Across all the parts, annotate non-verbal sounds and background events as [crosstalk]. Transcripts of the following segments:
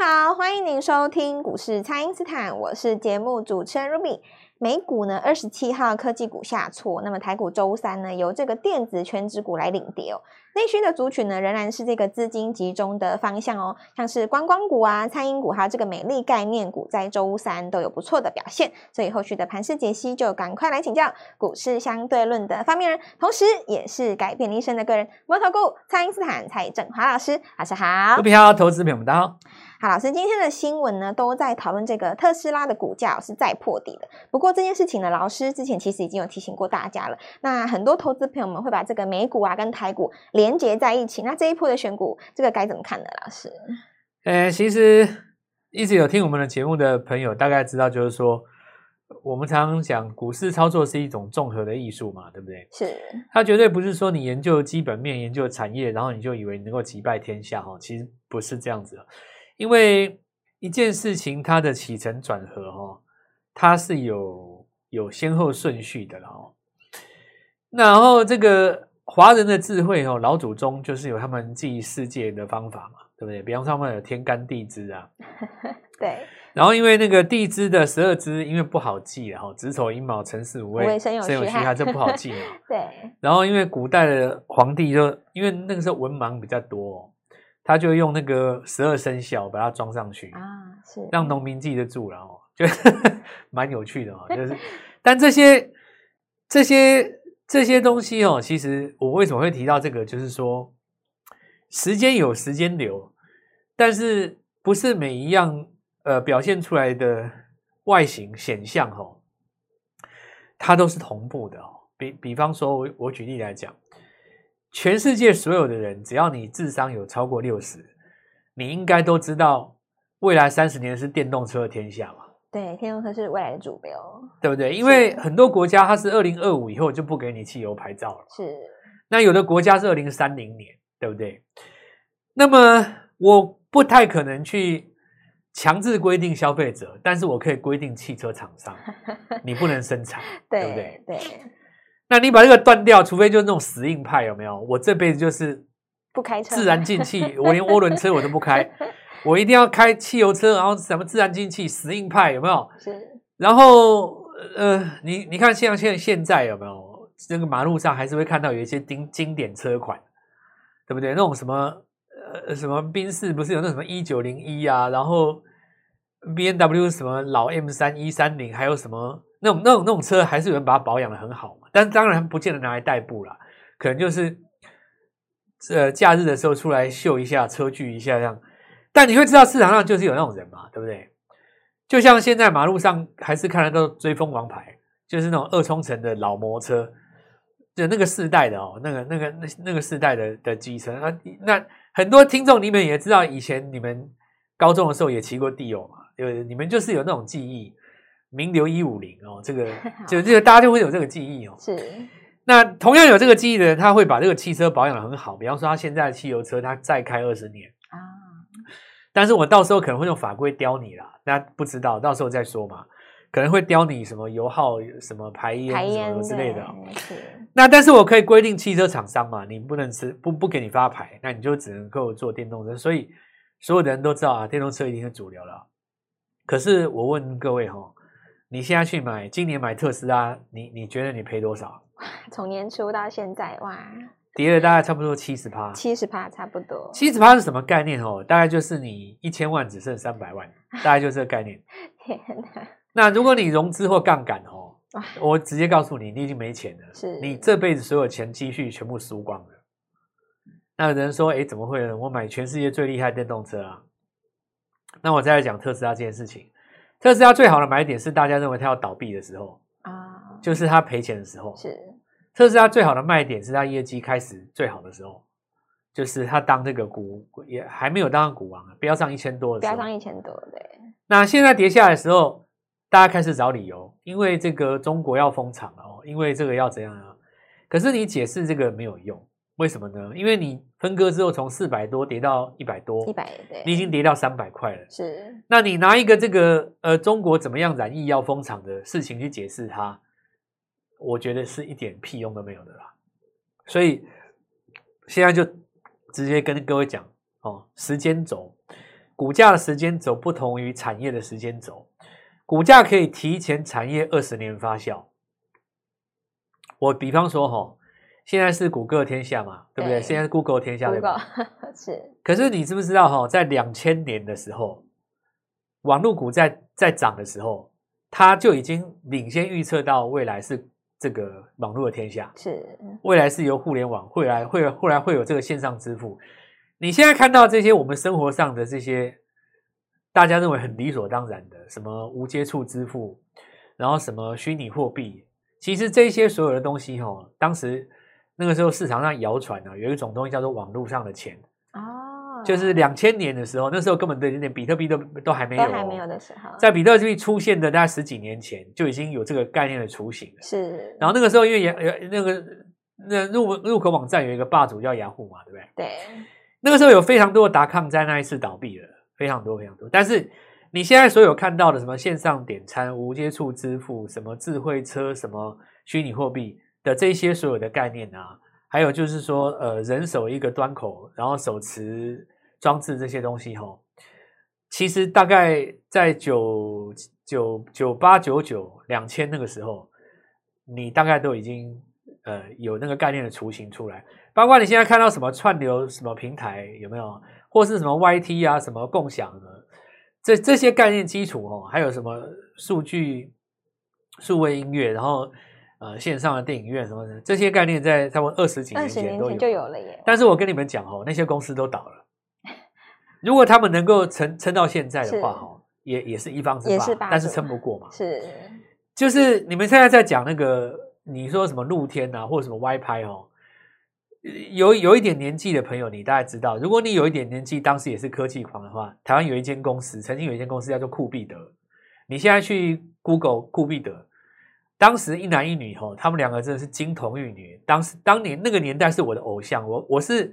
好，欢迎您收听股市蔡因斯坦，我是节目主持人 Ruby。美股呢，二十七号科技股下挫，那么台股周三呢，由这个电子权值股来领跌哦。内需的族群呢，仍然是这个资金集中的方向哦，像是观光股啊、餐饮股，还有这个美丽概念股，在周三都有不错的表现。所以后续的盘势解析，就赶快来请教股市相对论的发明人，同时也是改变一生的个人——摩尔投顾蔡因斯坦蔡振华老师，老师好。股票投资朋友们，大家好。好，老师，今天的新闻呢，都在讨论这个特斯拉的股价是再破底的。不过这件事情呢，老师之前其实已经有提醒过大家了。那很多投资朋友们会把这个美股啊跟台股连接在一起。那这一波的选股，这个该怎么看呢？老师？呃，其实一直有听我们的节目的朋友，大概知道，就是说我们常常讲股市操作是一种综合的艺术嘛，对不对？是。它绝对不是说你研究基本面、研究产业，然后你就以为你能够击败天下哈，其实不是这样子。因为一件事情它的起承转合哈，它是有有先后顺序的了哦。然后这个华人的智慧哦，老祖宗就是有他们记忆世界的方法嘛，对不对？比方说他们有天干地支啊，[laughs] 对。然后因为那个地支的十二支，因为不好记哈，子丑寅卯辰巳午未申酉戌亥，这不好记嘛。[laughs] 对。然后因为古代的皇帝就因为那个时候文盲比较多。他就用那个十二生肖把它装上去啊，是让农民记得住了哦，就 [laughs] 蛮有趣的哦。就是，[laughs] 但这些这些这些东西哦，其实我为什么会提到这个，就是说时间有时间流，但是不是每一样呃表现出来的外形显象哦，它都是同步的哦。比比方说，我我举例来讲。全世界所有的人，只要你智商有超过六十，你应该都知道，未来三十年是电动车的天下嘛？对，电动车是未来的主流，对不对？因为很多国家它是二零二五以后就不给你汽油牌照了，是。那有的国家是二零三零年，对不对？那么我不太可能去强制规定消费者，但是我可以规定汽车厂商，[laughs] 你不能生产，对，对不对？对。那你把这个断掉，除非就是那种死硬派，有没有？我这辈子就是不开车，自然进气，[laughs] 我连涡轮车我都不开，我一定要开汽油车，然后什么自然进气，死硬派有没有？是。然后呃，你你看像现现在有没有？那个马路上还是会看到有一些经经典车款，对不对？那种什么呃什么宾士不是有那什么一九零一啊，然后 B N W 什么老 M 三一三零，还有什么？那种那种那种车还是有人把它保养得很好嘛，但当然不见得拿来代步啦，可能就是呃假日的时候出来秀一下车距一下这样。但你会知道市场上就是有那种人嘛，对不对？就像现在马路上还是看得到追风王牌，就是那种二冲程的老摩车，就那个世代的哦，那个那个那那个世代的的机车啊。那很多听众你们也知道，以前你们高中的时候也骑过 Dio 嘛，对，你们就是有那种记忆。名流一五零哦，这个 [laughs] 就这个大家就会有这个记忆哦。是，那同样有这个记忆的人，他会把这个汽车保养的很好。比方说，他现在的汽油车，他再开二十年啊。但是我到时候可能会用法规刁你啦，那不知道，到时候再说嘛。可能会刁你什么油耗、什么排烟什么之类的。是。那但是我可以规定汽车厂商嘛，你不能吃不不给你发牌，那你就只能够做电动车。所以所有的人都知道啊，电动车一定是主流了。可是我问各位哈。你现在去买，今年买特斯拉，你你觉得你赔多少？[laughs] 从年初到现在，哇，跌了大概差不多七十趴，七十趴差不多。七十趴是什么概念哦？大概就是你一千万只剩三百万，大概就是这个概念。[laughs] 天哪！[laughs] 那如果你融资或杠杆哦，我直接告诉你，你已经没钱了，是你这辈子所有钱积蓄全部输光了。那有人说，哎，怎么会呢？我买全世界最厉害电动车啊！那我再来讲特斯拉这件事情。特斯拉最好的买点是大家认为它要倒闭的时候啊，就是它赔钱的时候。是特斯拉最好的卖点是它业绩开始最好的时候，就是它当这个股也还没有当上股王啊，飙上一千多的时候，飙上一千多，对。那现在跌下来的时候，大家开始找理由，因为这个中国要封厂了哦，因为这个要怎样啊？可是你解释这个没有用。为什么呢？因为你分割之后从四百多跌到一百多，一百对，你已经跌到三百块了。是，那你拿一个这个呃中国怎么样染疫要封厂的事情去解释它，我觉得是一点屁用都没有的啦。所以现在就直接跟各位讲哦，时间轴股价的时间轴不同于产业的时间轴，股价可以提前产业二十年发酵。我比方说哈，现在是谷歌天下嘛，对不对？对，现在是 Google 天下，对吧？[laughs] 是。可是你知不知道哈，在两千年的时候，网络股在在涨的时候，它就已经领先预测到未来是这个网络的天下，是未来是由互联网，未来会后来会有这个线上支付。你现在看到这些我们生活上的这些，大家认为很理所当然的，什么无接触支付，然后什么虚拟货币，其实这些所有的东西，哈，当时那个时候市场上谣传呢，有一种东西叫做网络上的钱，哦，就是两千年的时候，那时候根本都连比特币都都还没有，都还没有的时候，在比特币出现的大概十几年前，就已经有这个概念的雏形了。是，然后那个时候因为有那个那入入口网站有一个霸主叫雅虎嘛，对不对？对。那个时候有非常多的达康在那一次倒闭了，非常多非常多。但是你现在所有看到的什么线上点餐、无接触支付、什么智慧车、什么虚拟货币的这些所有的概念啊，还有就是说呃人手一个端口，然后手持装置这些东西吼，其实大概在九九九八九九两千那个时候，你大概都已经呃有那个概念的雏形出来。包括你现在看到什么串流什么平台有没有，或是什么 YT 啊，什么共享的，这这些概念基础哦，还有什么数据、数位音乐，然后呃线上的电影院什么的，这些概念在差不多二十几年前都有就有了耶。但是我跟你们讲哦，那些公司都倒了。如果他们能够撑撑到现在的话，哈，也也是一方之霸，但是撑不过嘛。是，就是你们现在在讲那个，你说什么露天啊，或者什么 WiFi 哦。有有一点年纪的朋友，你大概知道，如果你有一点年纪，当时也是科技狂的话，台湾有一间公司，曾经有一间公司叫做酷必得。你现在去 Google 酷必得，当时一男一女哈，他们两个真的是金童玉女。当时当年那个年代是我的偶像，我我是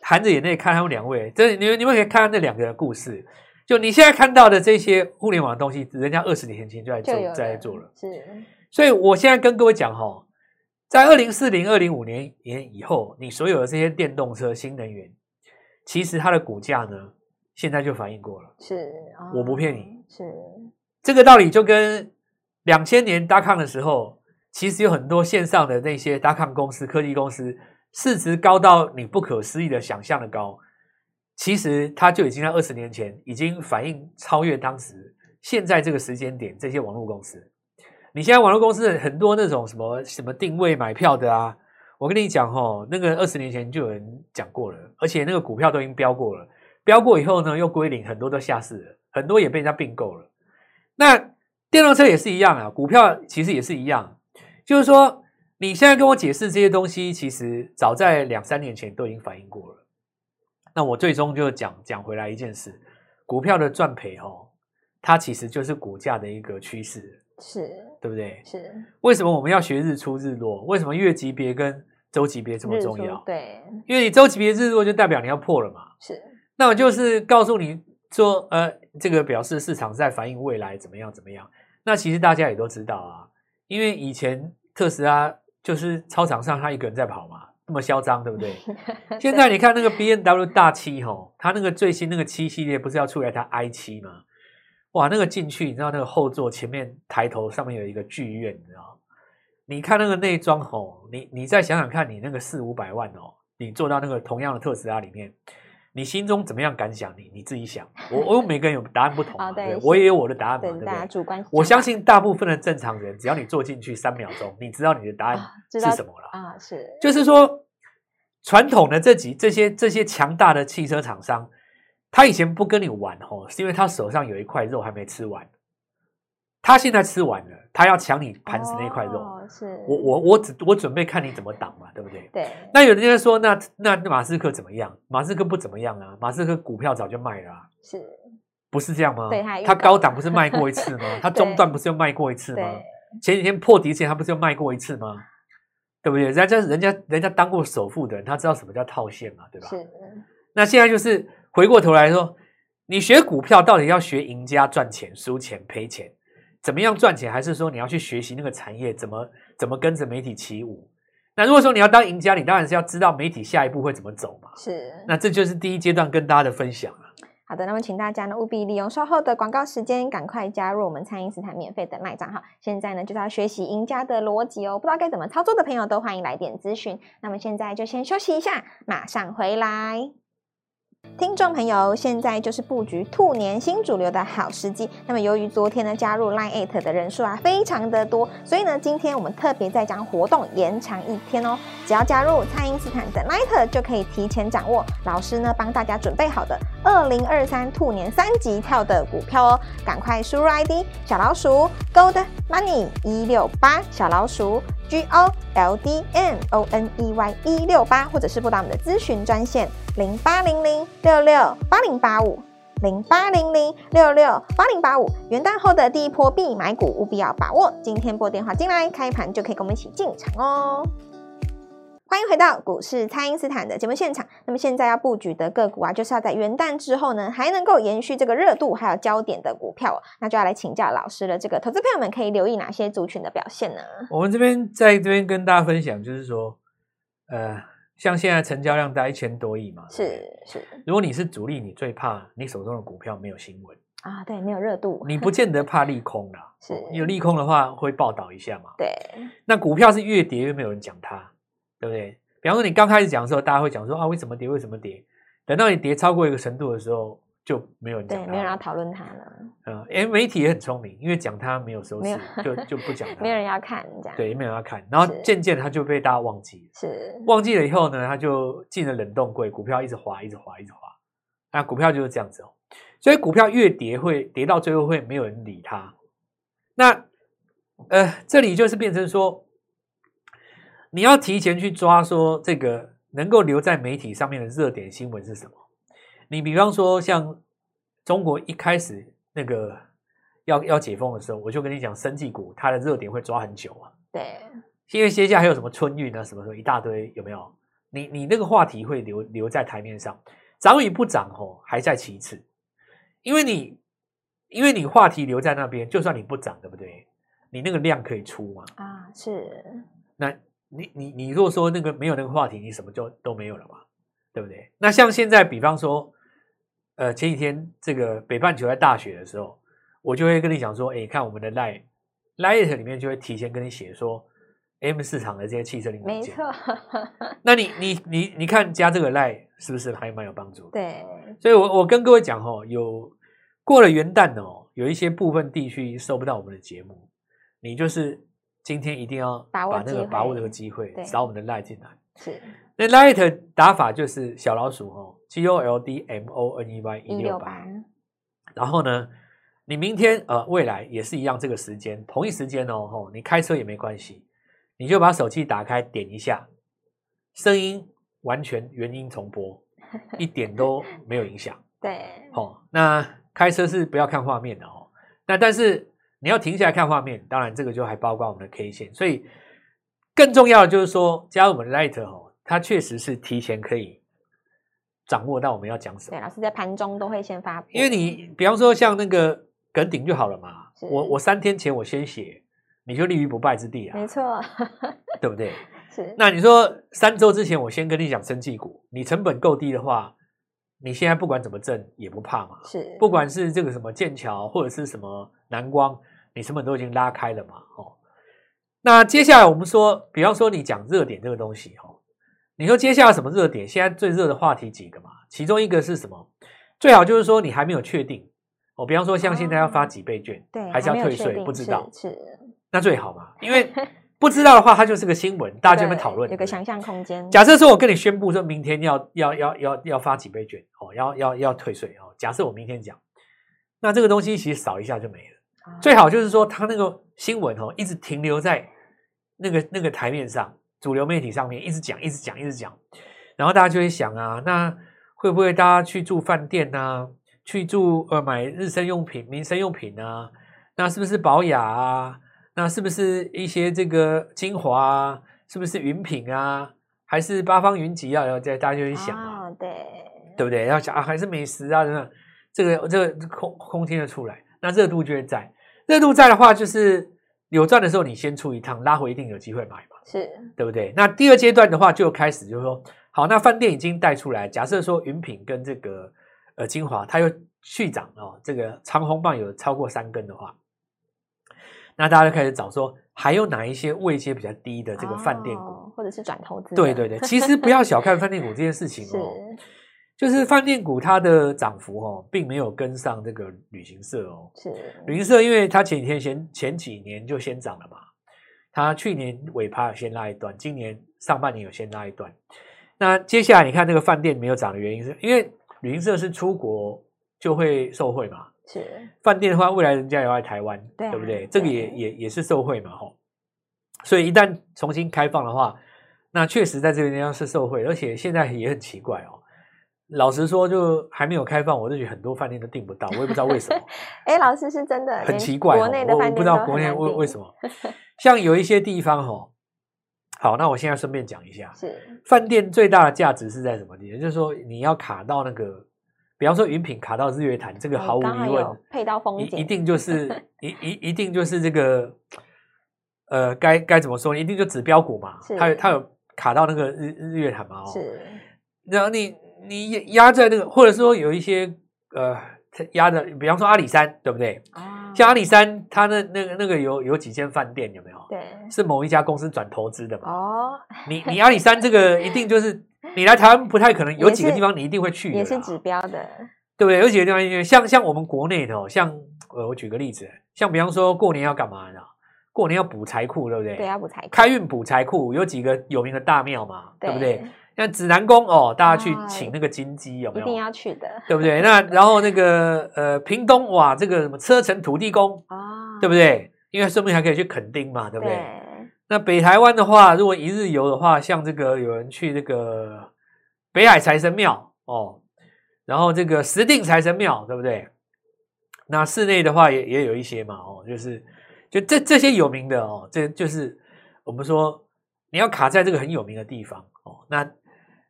含着眼泪看他们两位。这你们你们可以看看那两个人的故事。就你现在看到的这些互联网的东西，人家二十年前就在做在做了。是，所以我现在跟各位讲哈。在二零四零、二零五年年以后，你所有的这些电动车、新能源，其实它的股价呢，现在就反映过了。是，我不骗你。是这个道理，就跟两千年达康的时候，其实有很多线上的那些达康公司、科技公司，市值高到你不可思议的想象的高，其实它就已经在二十年前已经反映超越当时现在这个时间点这些网络公司。你现在网络公司很多那种什么什么定位买票的啊，我跟你讲哦，那个二十年前就有人讲过了，而且那个股票都已经飙过了，飙过以后呢又归零，很多都下市了，很多也被人家并购了。那电动车也是一样啊，股票其实也是一样，就是说你现在跟我解释这些东西，其实早在两三年前都已经反映过了。那我最终就讲讲回来一件事，股票的赚赔哦，它其实就是股价的一个趋势。是，对不对？是。为什么我们要学日出日落？为什么月级别跟周级别这么重要？对，因为你周级别日落就代表你要破了嘛。是。那我就是告诉你说，呃，这个表示市场在反映未来怎么样怎么样。那其实大家也都知道啊，因为以前特斯拉就是操场上他一个人在跑嘛，那么嚣张，对不对？[laughs] 对。现在你看那个 B N W 大七吼，它那个最新那个七系列不是要出来它 i 七吗？哇，那个进去，你知道那个后座前面抬头上面有一个剧院，你知道？你看那个内装吼，你你再想想看，你那个四五百万哦，你坐到那个同样的特斯拉里面，你心中怎么样感想？你你自己想。我我每个人有答案不同嘛，对，我也有我的答案嘛，对不对？主观。我相信大部分的正常人，只要你坐进去三秒钟，你知道你的答案是什么了啊？是，就是说传统的这几这些这些强大的汽车厂商。他以前不跟你玩哦，是因为他手上有一块肉还没吃完。他现在吃完了，他要抢你盘子那块肉。哦，是。我我我只我准备看你怎么挡嘛，对不对？对。那有人家说，那那马斯克怎么样？马斯克不怎么样啊，马斯克股票早就卖了啊。是。不是这样吗？对，他高档不是卖过一次吗？[laughs] 他中段不是又卖过一次吗？前几天破底前他不是又卖过一次吗？对不对？人家人家人家当过首富的人，他知道什么叫套现嘛，对吧？是。那现在就是。回过头来说，你学股票到底要学赢家赚钱、输钱、赔钱，怎么样赚钱？还是说你要去学习那个产业怎么怎么跟着媒体起舞？那如果说你要当赢家，你当然是要知道媒体下一步会怎么走嘛。是。那这就是第一阶段跟大家的分享啊。好的，那么请大家呢务必利用稍后的广告时间，赶快加入我们蔡因斯坦免费的 LINE 账号。现在呢就是要学习赢家的逻辑哦，不知道该怎么操作的朋友都欢迎来电咨询。那么现在就先休息一下，马上回来。听众朋友，现在就是布局兔年新主流的好时机。那么，由于昨天呢加入 Line 的人数啊非常的多，所以呢今天我们特别再将活动延长一天哦。只要加入蔡因斯坦的 Line，就可以提前掌握老师呢帮大家准备好的二零二三兔年三级跳的股票哦。赶快输入 ID 小老鼠 Gold Money 一六八小老鼠。G O L D N O N E Y 一六八，或者是拨打我们的咨询专线零八零零六六八零八五零八零零六六八零八五。元旦后的第一波必买股，务必要把握。今天拨电话进来，开盘就可以跟我们一起进场哦。欢迎回到股市，蔡因斯坦的节目现场。那么现在要布局的个股啊，就是要在元旦之后呢，还能够延续这个热度，还有焦点的股票，那就要来请教老师了。这个投资朋友们可以留意哪些族群的表现呢？我们这边在这边跟大家分享，就是说，呃，像现在成交量大概一千多亿嘛，是是。如果你是主力，你最怕你手中的股票没有新闻啊，对，没有热度，你不见得怕利空啦，[laughs] 是有利空的话会报道一下嘛，对。那股票是越跌越没有人讲它。对不对？比方说你刚开始讲的时候，大家会讲说啊，为什么跌？为什么跌？等到你跌超过一个程度的时候，就没有人对，没有人要讨论它了。嗯，媒体也很聪明，因为讲它没有收视，就就不讲它，[laughs] 没有人要看这样。对，没有人要看，然后渐渐它就被大家忘记。是忘记了以后呢，它就进了冷冻柜，股票一直滑，一直滑，一直滑。那股票就是这样子哦。所以股票越跌，会跌到最后会没有人理它。那呃，这里就是变成说。你要提前去抓，说这个能够留在媒体上面的热点新闻是什么？你比方说，像中国一开始那个要要解封的时候，我就跟你讲，生技股它的热点会抓很久啊。对，因为接下来还有什么春运啊，什么什么一大堆，有没有？你你那个话题会留留在台面上，涨与不涨哦，还在其次。因为你因为你话题留在那边，就算你不涨，对不对？你那个量可以出嘛？啊，是那。你你你如果说那个没有那个话题，你什么就都没有了嘛，对不对？那像现在，比方说，呃，前几天这个北半球在大雪的时候，我就会跟你讲说，哎，看我们的 Line Line 里面就会提前跟你写说，M 市场的这些汽车零部件。没错。[laughs] 那你你你你看加这个 Line 是不是还蛮有帮助？对。所以我我跟各位讲哦，有过了元旦哦，有一些部分地区收不到我们的节目，你就是。今天一定要把那个把握这个机会，找我们的 LINE 进来。是，那 LINE 打法就是小老鼠哦，G O L D M O N E Y 一六八。然后呢，你明天呃未来也是一样，这个时间同一时间哦吼，你开车也没关系，你就把手机打开，点一下，声音完全原音重播，一点都没有影响。[laughs] 对，好，那开车是不要看画面的哦。那但是。你要停下来看画面，当然这个就还包括我们的 K 线，所以更重要的就是说，加入我们的 Light 哦，它确实是提前可以掌握到我们要讲什么。对，老师在盘中都会先发布。因为你比方说像那个耿鼎就好了嘛，我我三天前我先写，你就立于不败之地啊，没错，[laughs] 对不对？是。那你说三周之前我先跟你讲生技股，你成本够低的话，你现在不管怎么挣也不怕嘛。是，不管是这个什么剑桥或者是什么南光。你成本都已经拉开了嘛？哦，那接下来我们说，比方说你讲热点这个东西，哦，你说接下来什么热点？现在最热的话题几个嘛？其中一个是什么？最好就是说你还没有确定哦，比方说像现在要发几倍券，对，还是要退税，不知道是，那最好嘛，因为 [laughs] 不知道的话，它就是个新闻，大家就会讨论，有个想象空间。假设说我跟你宣布说明天要要要要要发几倍券哦，要要要退税哦，假设我明天讲，那这个东西其实扫一下就没了。最好就是说，他那个新闻哦，一直停留在那个那个台面上，主流媒体上面一直讲，一直讲，一直讲，然后大家就会想啊，那会不会大家去住饭店啊，去住呃买日生用品、民生用品啊？那是不是保养啊？那是不是一些这个精华啊？是不是云品啊？还是八方云集啊？然后在大家就会想啊，哦、对对不对？要想啊，还是美食啊？等等，这个这个空空听得出来，那热度就会在。热度在的话，就是有赚的时候，你先出一趟，拉回一定有机会买嘛，是对不对？那第二阶段的话，就开始就是说，好，那饭店已经带出来，假设说云品跟这个呃精华，它又续涨哦，这个长红棒有超过三根的话，那大家就开始找说，还有哪一些位阶比较低的这个饭店股，哦、或者是转投资？对对对，其实不要小看饭店股这件事情哦，[laughs] 是就是饭店股它的涨幅哦，并没有跟上这个旅行社哦，是旅行社，因为它前几天先前几年就先涨了嘛，它去年尾盘有先拉一段，今年上半年有先拉一段，那接下来你看这个饭店没有涨的原因是因为旅行社是出国就会受惠嘛。是饭店的话，未来人家也要来台湾，对，啊、对不对？这个也也也是受惠嘛，吼。所以一旦重新开放的话，那确实在这个地方是受惠，而且现在也很奇怪哦。老实说，就还没有开放，我就觉得很多饭店都订不到，我也不知道为什么。[laughs] 哎，老师是真的很奇怪，国内的饭店我不知道国内为为什么。[laughs] 像有一些地方，哦，好，那我现在顺便讲一下，是饭店最大的价值是在什么地方？就是说你要卡到那个。比方说云品卡到日月潭，这个毫无疑问，配到风景，一定就是 [laughs] 一一一定就是这个，呃，该该怎么说？一定就指标股嘛，它有它有卡到那个日日月潭嘛，哦，是。然后你你压在那个，或者说有一些呃压的，比方说阿里山，对不对？啊，像阿里山，它那那个那个有有几间饭店有没有？对，是某一家公司转投资的嘛？哦，你你阿里山这个 [laughs] 一定就是。你来台湾不太可能，有几个地方你一定会去的，也是指标的，对不对？有几个地方，像像我们国内的，像呃，我举个例子，像比方说过年要干嘛呢？过年要补财库，对不对？对，要补财库。开运补财库，有几个有名的大庙嘛，对不对？像指南宫哦，大家去请那个金鸡有没有？一定要去的，对不对？那 [laughs] 然后那个呃，屏东哇，这个什么车城土地公啊，对不对？因为顺便还可以去垦丁嘛，对不对？那北台湾的话，如果一日游的话，像这个有人去这个北海财神庙哦，然后这个石碇财神庙，对不对？那室内的话也也有一些嘛，哦，就是就这这些有名的哦，这就是我们说你要卡在这个很有名的地方哦。那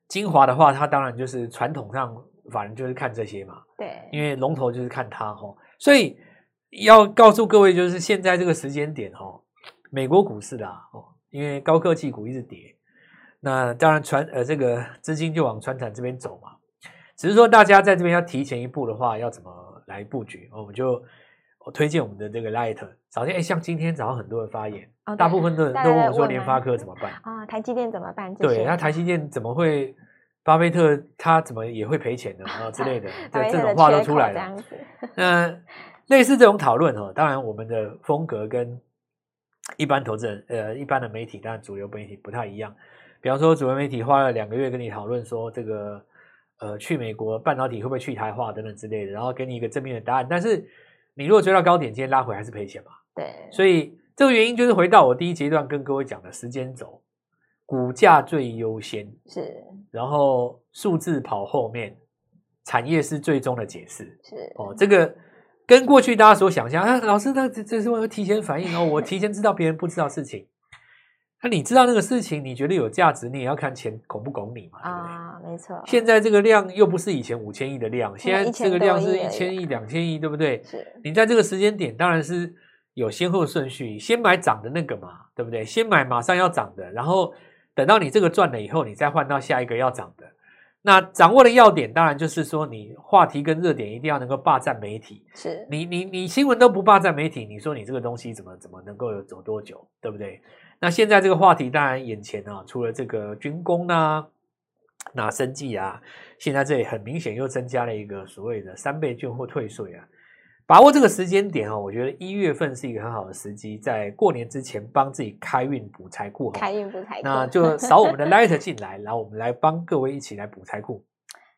晶华的话，它当然就是传统上法人就是看这些嘛，对，因为龙头就是看它哦，所以要告诉各位，就是现在这个时间点哦。美国股市啦，哦，因为高科技股一直跌，那当然传呃这个资金就往传产这边走嘛。只是说大家在这边要提前一步的话，要怎么来布局？我们就我推荐我们的这个 Light。首先，哎，像今天早上很多人发言，哦、大部分的人都问我说联发科怎么办啊、哦？台积电怎么办？对，那台积电怎么会？巴菲特他怎么也会赔钱的啊之类的？[laughs] 对，这种话都出来了。那类似这种讨论哦，当然我们的风格跟。一般投资人，呃，一般的媒体，当然主流媒体不太一样。比方说，主流媒体花了两个月跟你讨论说，这个，呃，去美国半导体会不会去台化等等之类的，然后给你一个正面的答案。但是，你如果追到高点，今天拉回还是赔钱嘛？对。所以这个原因就是回到我第一阶段跟各位讲的时间轴，股价最优先是，然后数字跑后面，产业是最终的解释是哦，这个。跟过去大家所想象啊，老师，那这这是我提前反应哦，我提前知道别人不知道事情。那你知道那个事情，你觉得有价值，你也要看钱拱不拱你嘛？啊，没错。现在这个量又不是以前五千亿的量，现在这个量是一千亿、两千亿，对不对？是。你在这个时间点，当然是有先后顺序，先买涨的那个嘛，对不对？先买马上要涨的，然后等到你这个赚了以后，你再换到下一个要涨的。那掌握的要点，当然就是说，你话题跟热点一定要能够霸占媒体。是你，你，你新闻都不霸占媒体，你说你这个东西怎么怎么能够有走多久，对不对？那现在这个话题，当然眼前啊，除了这个军工啊，那生计啊，现在这里很明显又增加了一个所谓的三倍券或退税啊。把握这个时间点哦，我觉得一月份是一个很好的时机，在过年之前帮自己开运补财库。开运补财库，那就扫我们的 Light 进来，然后我们来帮各位一起来补财库。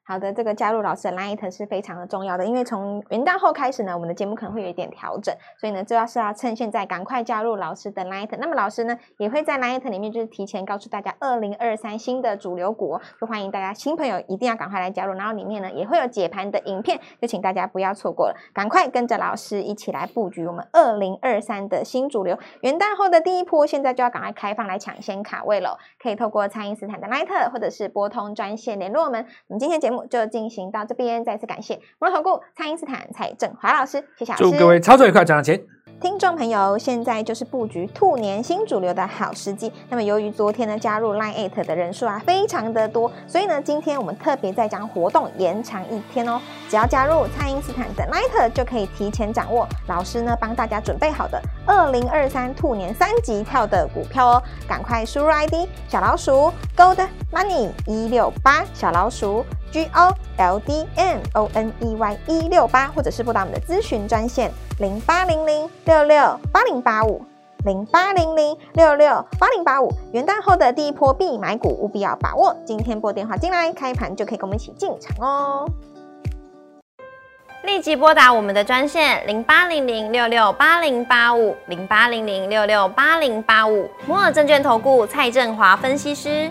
好的，这个加入老师的 Line 是非常的重要的，因为从元旦后开始呢，我们的节目可能会有一点调整，所以呢，主要是要趁现在赶快加入老师的 Line。那么老师呢，也会在 Line 里面就是提前告诉大家二零二三新的主流股，就欢迎大家新朋友一定要赶快来加入。然后里面呢也会有解盘的影片，就请大家不要错过了，赶快跟着老师一起来布局我们二零二三的新主流。元旦后的第一波，现在就要赶快开放来抢先卡位了，可以透过蔡因斯坦的 Line 或者是拨通专线联络我们。我们今天节目就进行到这边，再次感谢摩尔投顾蔡英斯坦蔡振华老师，谢谢老师。祝各位操作愉快，赚到钱。听众朋友，现在就是布局兔年新主流的好时机。那么由于昨天呢加入 Line 的人数啊非常的多，所以呢今天我们特别再将活动延长一天哦。只要加入蔡因斯坦的 Line 就可以提前掌握老师呢帮大家准备好的二零二三兔年三级跳的股票哦。赶快输入 ID 小老鼠 Gold Money 一六八小老鼠。G O L D M O N E Y 一六八，或者是拨打我们的咨询专线零八零零六六八零八五零八零零六六八零八五。元旦后的第一波必买股，务必要把握。今天拨电话进来，开盘就可以跟我们一起进场哦。立即拨打我们的专线零八零零六六八零八五零八零零六六八零八五。摩尔证券投顾蔡振华分析师。